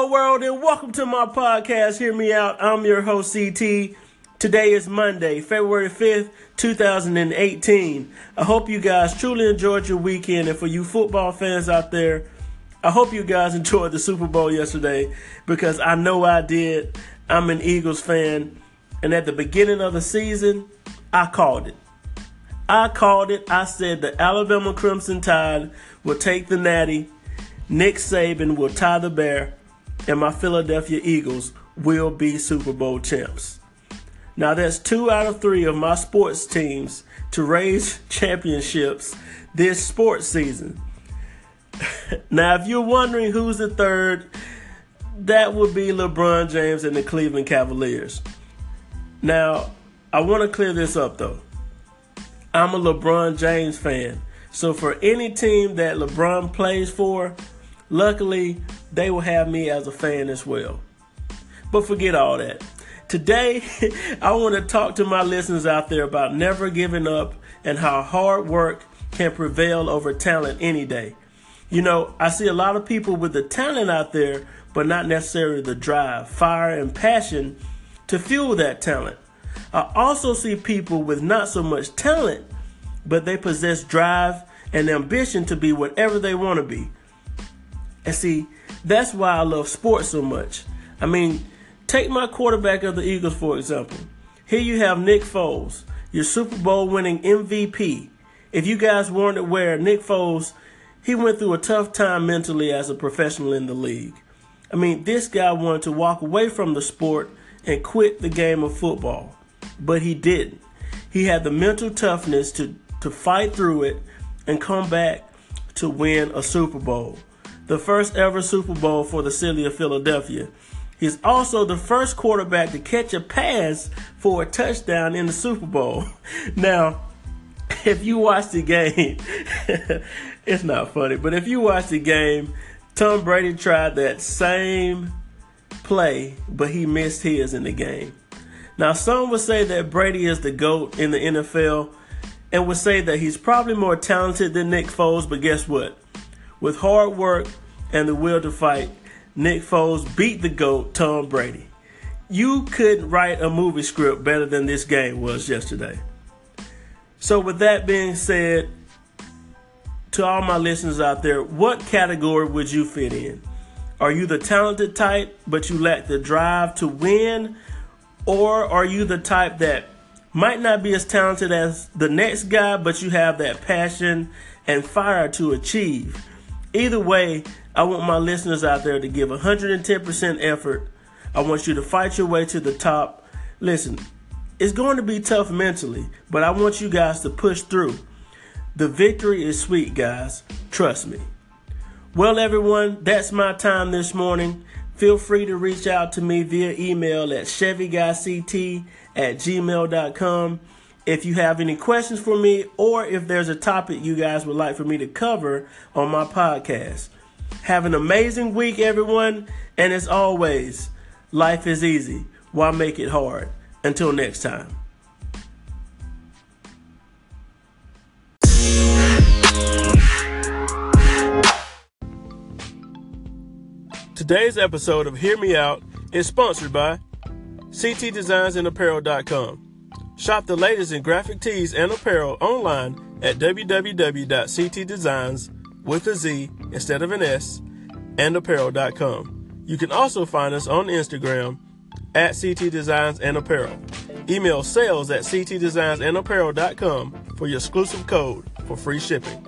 world, and welcome to my podcast. Hear me out. I'm your host, CT. Today is Monday, February 5th, 2018. I hope you guys truly enjoyed your weekend. And for you football fans out there, I hope you guys enjoyed the Super Bowl yesterday because I know I did. I'm an Eagles fan. And at the beginning of the season, I called it. I called it. I said the Alabama Crimson Tide will take the natty, Nick Saban will tie the bear, and my Philadelphia Eagles will be Super Bowl champs. Now, that's two out of three of my sports teams to raise championships this sports season. now, if you're wondering who's the third, that would be LeBron James and the Cleveland Cavaliers. Now, I want to clear this up though. I'm a LeBron James fan. So for any team that LeBron plays for, luckily they will have me as a fan as well. But forget all that. Today, I want to talk to my listeners out there about never giving up and how hard work can prevail over talent any day. You know, I see a lot of people with the talent out there, but not necessarily the drive, fire, and passion to fuel that talent. I also see people with not so much talent, but they possess drive and ambition to be whatever they want to be. And see, that's why I love sports so much. I mean, take my quarterback of the Eagles, for example. Here you have Nick Foles, your Super Bowl winning MVP. If you guys weren't aware, Nick Foles, he went through a tough time mentally as a professional in the league. I mean, this guy wanted to walk away from the sport and quit the game of football, but he didn't. He had the mental toughness to, to fight through it and come back to win a Super Bowl the first ever Super Bowl for the city of Philadelphia. He's also the first quarterback to catch a pass for a touchdown in the Super Bowl. Now, if you watch the game, it's not funny, but if you watch the game, Tom Brady tried that same play, but he missed his in the game. Now, some would say that Brady is the GOAT in the NFL and would say that he's probably more talented than Nick Foles, but guess what? With hard work and the will to fight, Nick Foles beat the GOAT, Tom Brady. You couldn't write a movie script better than this game was yesterday. So, with that being said, to all my listeners out there, what category would you fit in? Are you the talented type, but you lack the drive to win? Or are you the type that might not be as talented as the next guy, but you have that passion and fire to achieve? Either way, I want my listeners out there to give 110% effort. I want you to fight your way to the top. Listen, it's going to be tough mentally, but I want you guys to push through. The victory is sweet, guys. Trust me. Well, everyone, that's my time this morning. Feel free to reach out to me via email at chevyguyct at gmail.com if you have any questions for me or if there's a topic you guys would like for me to cover on my podcast. Have an amazing week, everyone. And as always, life is easy. Why make it hard? Until next time. Today's episode of Hear Me Out is sponsored by CTDesignsandApparel.com. Shop the latest in graphic tees and apparel online at www.ctdesigns with a Z instead of an S and apparel.com. You can also find us on Instagram at CT Designs and Apparel. Email sales at ctdesignsandapparel.com for your exclusive code for free shipping.